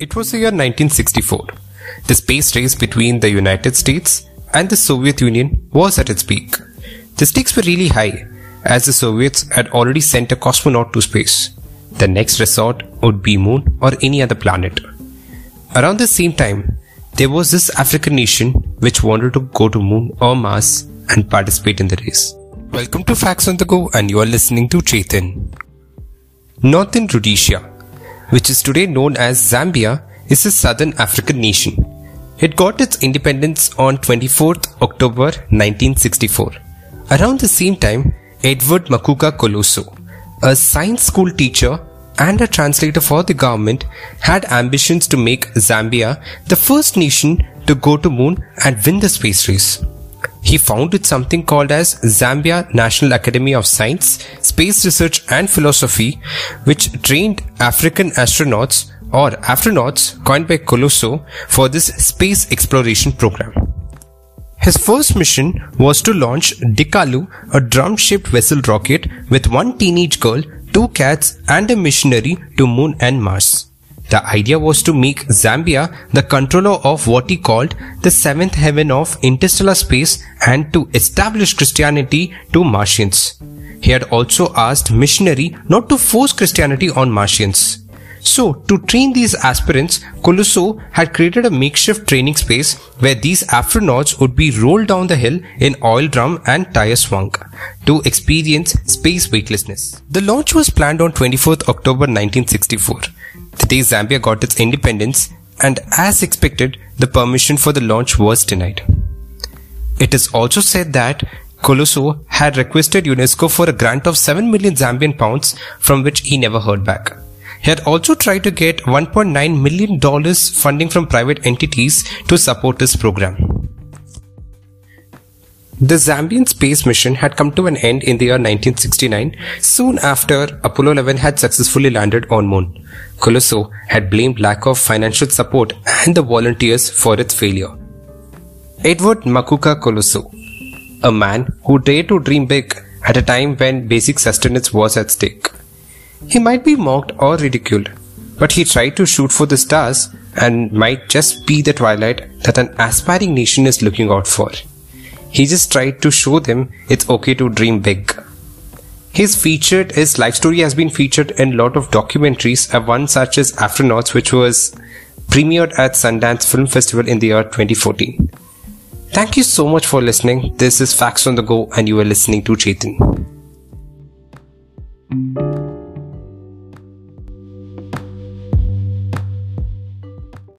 It was the year 1964. The space race between the United States and the Soviet Union was at its peak. The stakes were really high as the Soviets had already sent a cosmonaut to space. The next resort would be moon or any other planet. Around the same time, there was this African nation which wanted to go to moon or Mars and participate in the race. Welcome to Facts on the Go and you are listening to Chetan. Northern Rhodesia which is today known as Zambia, is a southern African nation. It got its independence on 24th October 1964. Around the same time, Edward Makuka Koloso, a science school teacher and a translator for the government, had ambitions to make Zambia the first nation to go to moon and win the space race. He founded something called as Zambia National Academy of Science, Space Research and Philosophy, which trained African astronauts or Afronauts coined by Koloso for this space exploration program. His first mission was to launch Dikalu, a drum-shaped vessel rocket with one teenage girl, two cats and a missionary to Moon and Mars. The idea was to make Zambia the controller of what he called the seventh heaven of interstellar space and to establish Christianity to Martians. He had also asked missionary not to force Christianity on Martians. So, to train these aspirants, Koloso had created a makeshift training space where these astronauts would be rolled down the hill in oil drum and tire swung to experience space weightlessness. The launch was planned on 24th October 1964 the day Zambia got its independence, and as expected, the permission for the launch was denied. It is also said that Koloso had requested UNESCO for a grant of 7 million Zambian pounds from which he never heard back. He had also tried to get $1.9 million funding from private entities to support his program. The Zambian space mission had come to an end in the year 1969, soon after Apollo 11 had successfully landed on Moon. Koloso had blamed lack of financial support and the volunteers for its failure. Edward Makuka Koloso, a man who dared to dream big at a time when basic sustenance was at stake. He might be mocked or ridiculed, but he tried to shoot for the stars and might just be the twilight that an aspiring nation is looking out for. He just tried to show them it's okay to dream big. His featured, his life story has been featured in a lot of documentaries, one such as Afronauts, which was premiered at Sundance Film Festival in the year 2014. Thank you so much for listening. This is Facts on the Go and you are listening to Chetan.